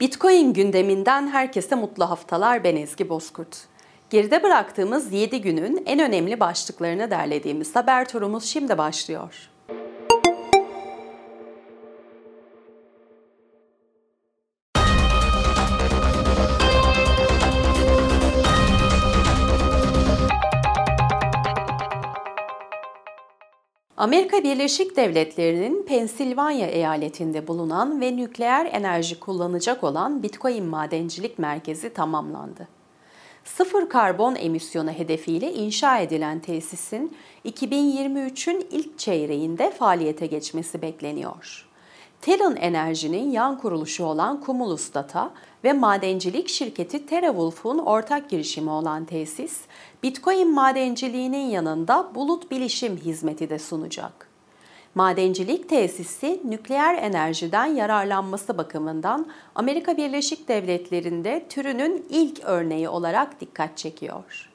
Bitcoin gündeminden herkese mutlu haftalar ben Ezgi Bozkurt. Geride bıraktığımız 7 günün en önemli başlıklarını derlediğimiz haber turumuz şimdi başlıyor. Amerika Birleşik Devletleri'nin Pensilvanya eyaletinde bulunan ve nükleer enerji kullanacak olan Bitcoin Madencilik Merkezi tamamlandı. Sıfır karbon emisyonu hedefiyle inşa edilen tesisin 2023'ün ilk çeyreğinde faaliyete geçmesi bekleniyor. Talon Enerji'nin yan kuruluşu olan Cumulus Data ve madencilik şirketi TerraWolf'un ortak girişimi olan tesis, Bitcoin madenciliğinin yanında bulut bilişim hizmeti de sunacak. Madencilik tesisi nükleer enerjiden yararlanması bakımından Amerika Birleşik Devletleri'nde türünün ilk örneği olarak dikkat çekiyor.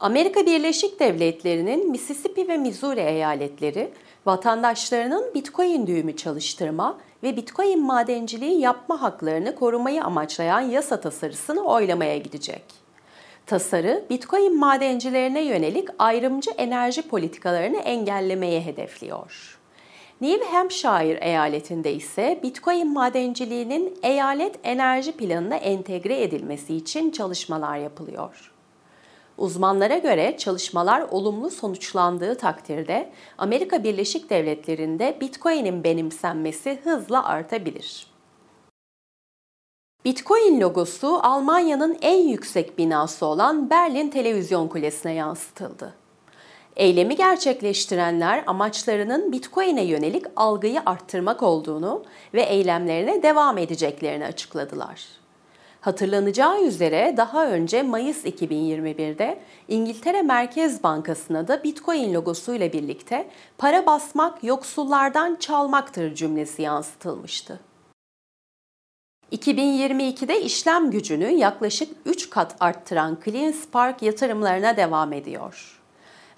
Amerika Birleşik Devletleri'nin Mississippi ve Missouri eyaletleri vatandaşlarının Bitcoin düğümü çalıştırma ve Bitcoin madenciliği yapma haklarını korumayı amaçlayan yasa tasarısını oylamaya gidecek. Tasarı, Bitcoin madencilerine yönelik ayrımcı enerji politikalarını engellemeye hedefliyor. New Hampshire eyaletinde ise Bitcoin madenciliğinin eyalet enerji planına entegre edilmesi için çalışmalar yapılıyor. Uzmanlara göre çalışmalar olumlu sonuçlandığı takdirde Amerika Birleşik Devletleri'nde Bitcoin'in benimsenmesi hızla artabilir. Bitcoin logosu Almanya'nın en yüksek binası olan Berlin Televizyon Kulesi'ne yansıtıldı. Eylemi gerçekleştirenler amaçlarının Bitcoin'e yönelik algıyı arttırmak olduğunu ve eylemlerine devam edeceklerini açıkladılar. Hatırlanacağı üzere daha önce Mayıs 2021'de İngiltere Merkez Bankası'na da Bitcoin logosuyla birlikte para basmak yoksullardan çalmaktır cümlesi yansıtılmıştı. 2022'de işlem gücünü yaklaşık 3 kat arttıran Clean Spark yatırımlarına devam ediyor.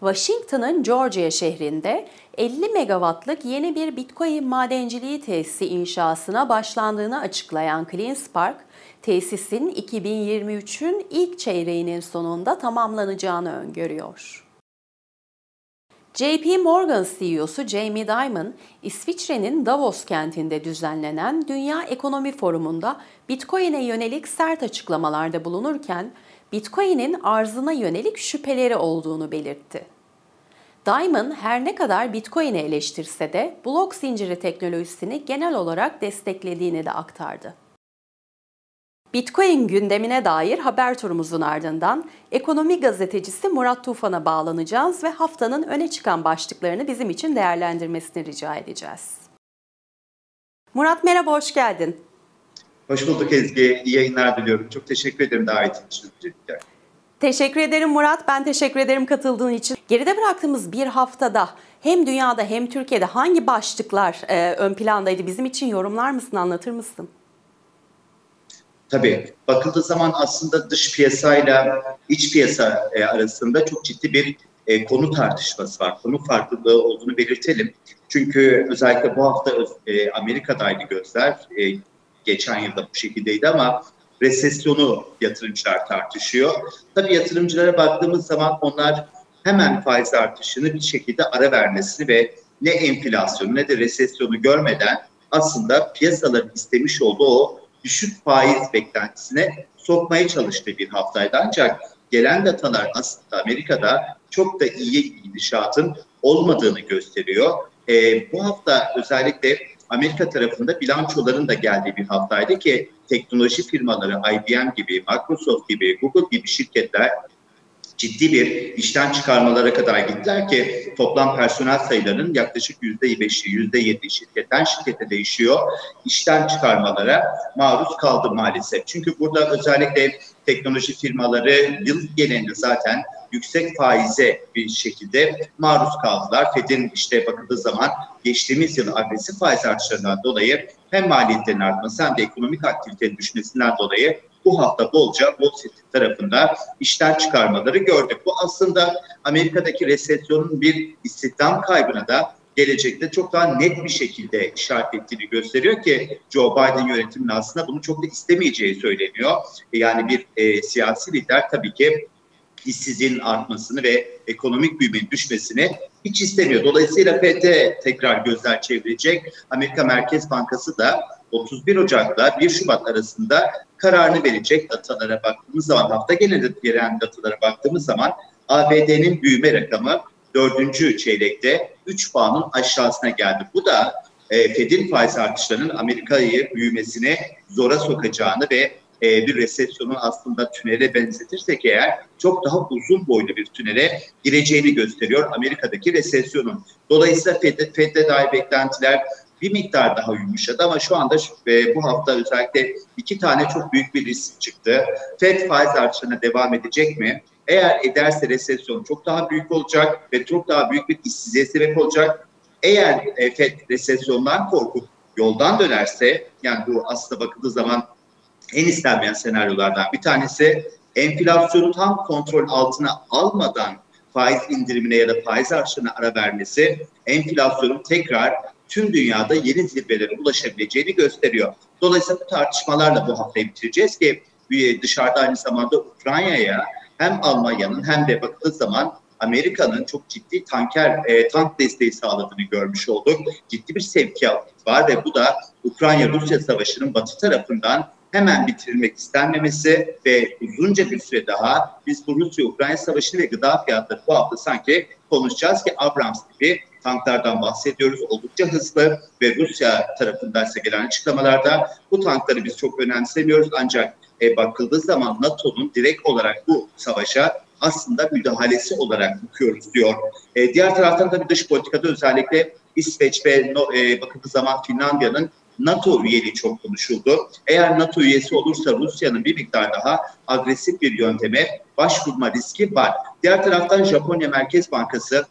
Washington'ın Georgia şehrinde 50 megawattlık yeni bir Bitcoin madenciliği tesisi inşasına başlandığını açıklayan Clean Spark, tesisin 2023'ün ilk çeyreğinin sonunda tamamlanacağını öngörüyor. JP Morgan CEO'su Jamie Dimon, İsviçre'nin Davos kentinde düzenlenen Dünya Ekonomi Forumu'nda Bitcoin'e yönelik sert açıklamalarda bulunurken, Bitcoin'in arzına yönelik şüpheleri olduğunu belirtti. Dimon her ne kadar Bitcoin'i eleştirse de blok zinciri teknolojisini genel olarak desteklediğini de aktardı. Bitcoin gündemine dair haber turumuzun ardından ekonomi gazetecisi Murat Tufan'a bağlanacağız ve haftanın öne çıkan başlıklarını bizim için değerlendirmesini rica edeceğiz. Murat merhaba, hoş geldin. Hoş bulduk Ezgi, iyi yayınlar diliyorum. Çok teşekkür ederim davetin için. Teşekkür ederim Murat, ben teşekkür ederim katıldığın için. Geride bıraktığımız bir haftada hem dünyada hem Türkiye'de hangi başlıklar e, ön plandaydı? Bizim için yorumlar mısın, anlatır mısın? Tabii bakıldığı zaman aslında dış piyasayla iç piyasa e, arasında çok ciddi bir e, konu tartışması var. Konu farklılığı olduğunu belirtelim. Çünkü özellikle bu hafta e, Amerika'daydı gözler. E, geçen yılda bu şekildeydi ama resesyonu yatırımcılar tartışıyor. Tabii yatırımcılara baktığımız zaman onlar hemen faiz artışını bir şekilde ara vermesini ve ne enflasyonu ne de resesyonu görmeden aslında piyasaların istemiş olduğu o düşük faiz beklentisine sokmaya çalıştığı bir haftaydı. Ancak gelen datalar aslında Amerika'da çok da iyi gidişatın olmadığını gösteriyor. E, bu hafta özellikle Amerika tarafında bilançoların da geldiği bir haftaydı ki teknoloji firmaları IBM gibi, Microsoft gibi, Google gibi şirketler ciddi bir işten çıkarmalara kadar gittiler ki toplam personel sayılarının yaklaşık yüzde beşi, yüzde yedi şirketten şirkete değişiyor. İşten çıkarmalara maruz kaldı maalesef. Çünkü burada özellikle teknoloji firmaları yıl genelinde zaten yüksek faize bir şekilde maruz kaldılar. Fed'in işte bakıldığı zaman geçtiğimiz yıl agresif faiz artışlarından dolayı hem maliyetlerin artması hem de ekonomik aktivitenin düşmesinden dolayı bu hafta bolca Wall Street tarafında işten çıkarmaları gördük. Bu aslında Amerika'daki resesyonun bir istihdam kaybına da gelecekte çok daha net bir şekilde işaret ettiğini gösteriyor ki Joe Biden yönetiminin aslında bunu çok da istemeyeceği söyleniyor. Yani bir e, siyasi lider tabii ki işsizliğin artmasını ve ekonomik büyümenin düşmesini hiç istemiyor. Dolayısıyla FED tekrar gözler çevirecek. Amerika Merkez Bankası da 31 Ocak'la 1 Şubat arasında kararını verecek datalara baktığımız zaman hafta genelinde gelen datalara baktığımız zaman ABD'nin büyüme rakamı dördüncü çeyrekte 3 puanın aşağısına geldi. Bu da e, Fed'in faiz artışlarının Amerika'yı büyümesine zora sokacağını ve e, bir resesyonun aslında tünele benzetirsek eğer çok daha uzun boylu bir tünele gireceğini gösteriyor Amerika'daki resesyonun. Dolayısıyla Fed'de, Fed'de dair beklentiler bir miktar daha yumuşadı ama şu anda e, bu hafta özellikle iki tane çok büyük bir risk çıktı. Fed faiz artışlarına devam edecek mi? Eğer ederse resesyon çok daha büyük olacak ve çok daha büyük bir işsizliğe sebep olacak. Eğer e, Fed resesyondan korkup yoldan dönerse yani bu aslında bakıldığı zaman en istenmeyen senaryolardan bir tanesi enflasyonu tam kontrol altına almadan faiz indirimine ya da faiz artışına ara vermesi enflasyonun tekrar tüm dünyada yeni zirvelere ulaşabileceğini gösteriyor. Dolayısıyla bu tartışmalarla bu haftayı bitireceğiz ki dışarıda aynı zamanda Ukrayna'ya hem Almanya'nın hem de bakıldığı zaman Amerika'nın çok ciddi tanker e, tank desteği sağladığını görmüş olduk. Ciddi bir sevkiyat var ve bu da Ukrayna-Rusya savaşının batı tarafından hemen bitirilmek istenmemesi ve uzunca bir süre daha biz bu Rusya-Ukrayna savaşı ve gıda fiyatları bu hafta sanki konuşacağız ki Abrams gibi tanklardan bahsediyoruz. Oldukça hızlı ve Rusya tarafından ise gelen açıklamalarda bu tankları biz çok önemsemiyoruz ancak e, bakıldığı zaman NATO'nun direkt olarak bu savaşa aslında müdahalesi olarak bakıyoruz diyor. E, diğer taraftan tabii dış politikada özellikle İsveç ve e, bakıldığı zaman Finlandiya'nın NATO üyeliği çok konuşuldu. Eğer NATO üyesi olursa Rusya'nın bir miktar daha agresif bir yönteme başvurma riski var. Diğer taraftan Japonya Merkez Bankası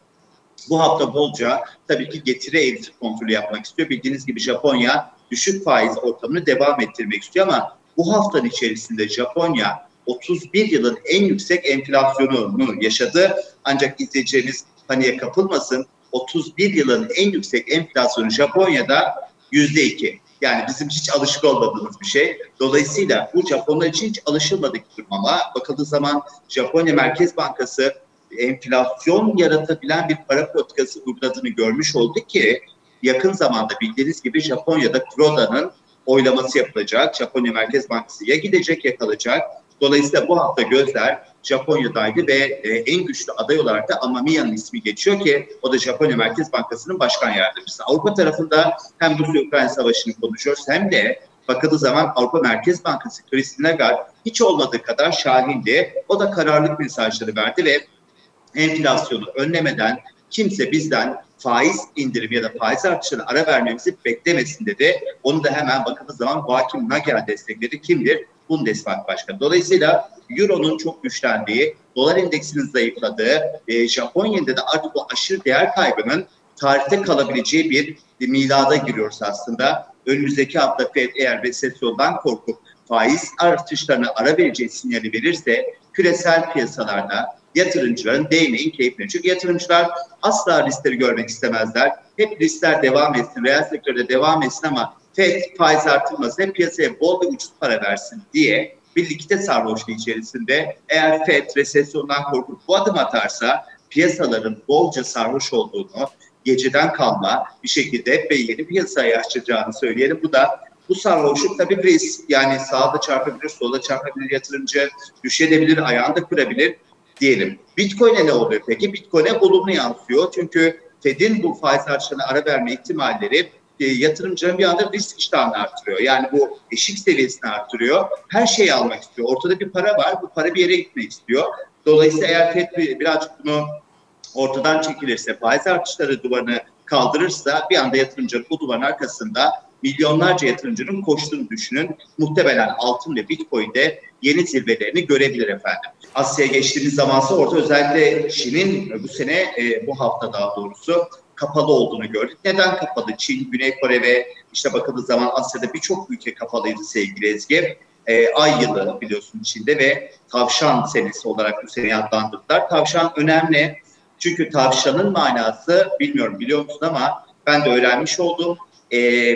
bu hafta bolca tabii ki getiri eğrisi kontrolü yapmak istiyor. Bildiğiniz gibi Japonya düşük faiz ortamını devam ettirmek istiyor ama bu haftanın içerisinde Japonya 31 yılın en yüksek enflasyonunu yaşadı. Ancak izleyeceğimiz paniğe kapılmasın. 31 yılın en yüksek enflasyonu Japonya'da yüzde iki. Yani bizim hiç alışık olmadığımız bir şey. Dolayısıyla bu Japonlar için hiç alışılmadık bir durum ama bakıldığı zaman Japonya Merkez Bankası enflasyon yaratabilen bir para politikası uyguladığını görmüş olduk ki yakın zamanda bildiğiniz gibi Japonya'da Kuroda'nın oylaması yapılacak. Japonya Merkez Bankası ya gidecek ya kalacak. Dolayısıyla bu hafta gözler Japonya'daydı ve e, en güçlü aday olarak da Amamiya'nın ismi geçiyor ki o da Japonya Merkez Bankası'nın başkan yardımcısı. Avrupa tarafında hem Rusya-Ukrayna savaşını konuşuyoruz hem de bakıldığı zaman Avrupa Merkez Bankası Christine Lagarde hiç olmadığı kadar şahindi. O da kararlılık mesajları verdi ve enflasyonu önlemeden kimse bizden faiz indirimi ya da faiz artışına ara vermemizi beklemesin dedi. Onu da hemen bakıldığı zaman Joachim Nagel destekledi. Kimdir? Bundesbank Başkanı. Dolayısıyla Euro'nun çok güçlendiği, dolar endeksinin zayıfladığı, e, Japonya'da da artık bu aşırı değer kaybının tarihte kalabileceği bir milada giriyoruz aslında. Önümüzdeki hafta Fed eğer resesyondan korkup faiz artışlarına ara vereceği sinyali verirse küresel piyasalarda yatırımcıların değmeyin keyfine. Çünkü yatırımcılar asla riskleri görmek istemezler. Hep riskler devam etsin, reel sektörde devam etsin ama FED faiz artırmasın, hep piyasaya bol ve ucuz para versin diye bir likite sarhoşluğu içerisinde eğer FED resesyondan korkup bu adım atarsa piyasaların bolca sarhoş olduğunu geceden kalma bir şekilde ve yeni piyasaya açacağını söyleyelim. Bu da bu sarhoşluk tabii risk. Yani sağda çarpabilir, solda çarpabilir yatırımcı, düşebilir, ayağında kırabilir diyelim. Bitcoin'e ne oluyor peki? Bitcoin'e olumlu yansıyor. Çünkü Fed'in bu faiz artışlarına ara verme ihtimalleri e, yatırımcının bir anda risk iştahını artırıyor. Yani bu eşik seviyesini artırıyor. Her şeyi almak istiyor. Ortada bir para var. Bu para bir yere gitmek istiyor. Dolayısıyla eğer FED birazcık bunu ortadan çekilirse, faiz artışları duvarını kaldırırsa bir anda yatırımcının bu duvarın arkasında milyonlarca yatırımcının koştuğunu düşünün. Muhtemelen altın ve bitcoin'de yeni zirvelerini görebilir efendim. Asya'ya geçtiğimiz zamansa orada özellikle Çin'in bu sene e, bu hafta daha doğrusu kapalı olduğunu gördük. Neden kapalı? Çin, Güney Kore ve işte bakıldığı zaman Asya'da birçok ülke kapalıydı sevgili Ezgi. E, ay yılı biliyorsun Çin'de ve tavşan senesi olarak bu seneyi adlandırdılar. Tavşan önemli. Çünkü tavşanın manası bilmiyorum biliyor musun ama ben de öğrenmiş oldum. E,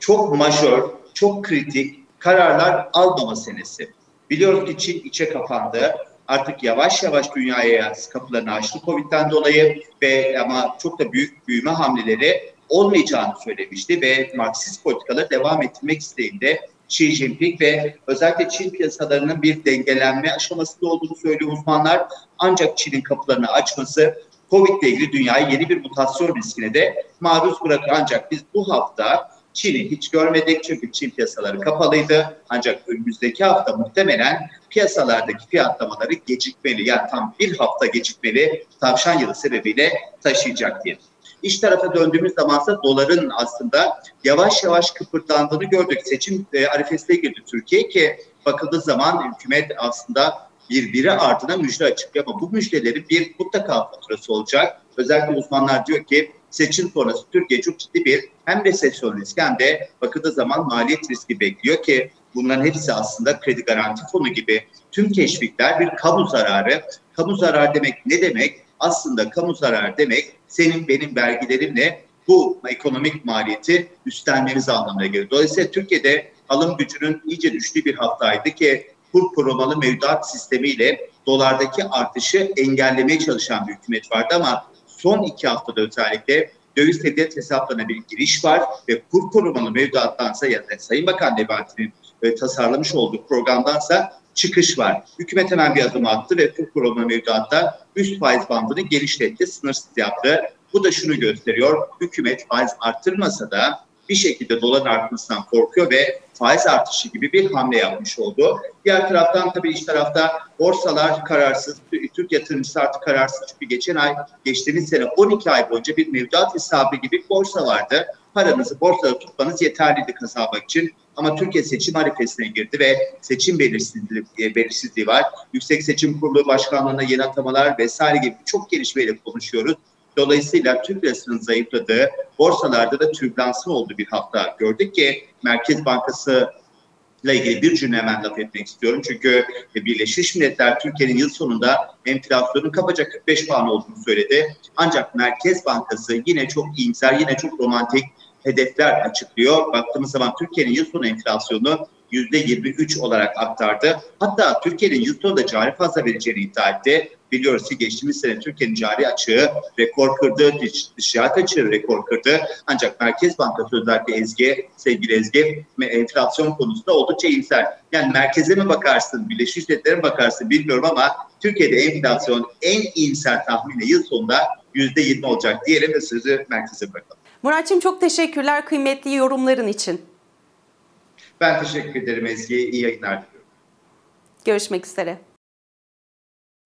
çok majör, çok kritik kararlar almama senesi. Biliyoruz ki Çin içe kapandı. Artık yavaş yavaş dünyaya kapılarını açtı Covid'den dolayı ve ama çok da büyük büyüme hamleleri olmayacağını söylemişti ve Marksist politikaları devam ettirmek isteğinde Xi Jinping ve özellikle Çin piyasalarının bir dengelenme aşamasında olduğunu söylüyor uzmanlar. Ancak Çin'in kapılarını açması Covid ile ilgili dünyayı yeni bir mutasyon riskine de maruz bırakır. Ancak biz bu hafta Çin'i hiç görmedik çünkü Çin piyasaları kapalıydı. Ancak önümüzdeki hafta muhtemelen piyasalardaki fiyatlamaları gecikmeli yani tam bir hafta gecikmeli tavşan yılı sebebiyle taşıyacak diye. İş tarafa döndüğümüz zaman ise doların aslında yavaş yavaş kıpırdandığını gördük. Seçim e, arifesine girdi Türkiye ki bakıldığı zaman hükümet aslında birbiri ardına müjde açıklıyor ama bu müjdelerin bir mutlaka faturası olacak. Özellikle uzmanlar diyor ki seçim sonrası Türkiye çok ciddi bir hem resesyon riski hem de bakıldığı zaman maliyet riski bekliyor ki bunların hepsi aslında kredi garanti fonu gibi tüm teşvikler bir kamu zararı. Kamu zararı demek ne demek? Aslında kamu zararı demek senin benim vergilerimle bu ekonomik maliyeti üstlenmemiz anlamına geliyor. Dolayısıyla Türkiye'de alım gücünün iyice düştüğü bir haftaydı ki kur korumalı mevduat sistemiyle dolardaki artışı engellemeye çalışan bir hükümet vardı ama son iki haftada özellikle döviz tedbir hesaplarına bir giriş var ve kur korumalı mevduattansa ya da Sayın Bakan Nebati'nin e, tasarlamış olduğu programdansa çıkış var. Hükümet hemen bir adım attı ve kur korumalı mevduatta üst faiz bandını genişletti, sınırsız yaptı. Bu da şunu gösteriyor, hükümet faiz arttırmasa da bir şekilde dolar artmasından korkuyor ve faiz artışı gibi bir hamle yapmış oldu. Diğer taraftan tabii iç tarafta borsalar kararsız, Türk yatırımcısı artık kararsız çünkü geçen ay, geçtiğimiz sene 12 ay boyunca bir mevduat hesabı gibi borsa vardı. Paranızı borsada tutmanız yeterliydi kazanmak için. Ama Türkiye seçim arifesine girdi ve seçim belirsizliği, e, belirsizliği var. Yüksek Seçim Kurulu Başkanlığı'na yeni atamalar vesaire gibi çok gelişmeyle konuşuyoruz. Dolayısıyla Türk lirasının zayıfladığı, borsalarda da türbülansın olduğu bir hafta gördük ki Merkez Bankası ile ilgili bir cümle hemen laf etmek istiyorum. Çünkü Birleşmiş Milletler Türkiye'nin yıl sonunda enflasyonun kabaca 45 puan olduğunu söyledi. Ancak Merkez Bankası yine çok iyimser, yine çok romantik hedefler açıklıyor. Baktığımız zaman Türkiye'nin yıl sonu enflasyonu %23 olarak aktardı. Hatta Türkiye'nin yıl sonunda cari fazla vereceğini iddia etti. Biliyoruz ki geçtiğimiz sene Türkiye'nin cari açığı rekor kırdı, dışarı açığı rekor kırdı. Ancak Merkez Bankası özellikle Ezgi, sevgili Ezgi enflasyon konusunda oldukça iyimser. Yani merkeze mi bakarsın, Birleşmiş Milletler'e mi bakarsın bilmiyorum ama Türkiye'de enflasyon en iyimser tahmini yıl sonunda %20 olacak diyelim ve sözü merkeze bırakalım. Muratçım çok teşekkürler kıymetli yorumların için. Ben teşekkür ederim Ezgi. İyi yayınlar diliyorum. Görüşmek üzere.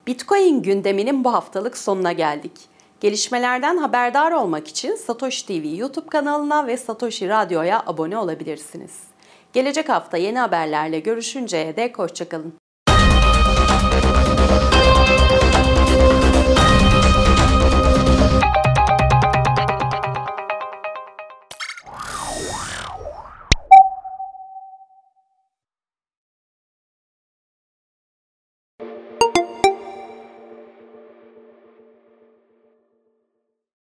Bitcoin gündeminin bu haftalık sonuna geldik. Gelişmelerden haberdar olmak için Satoshi TV YouTube kanalına ve Satoshi Radyo'ya abone olabilirsiniz. Gelecek hafta yeni haberlerle görüşünceye dek hoşçakalın.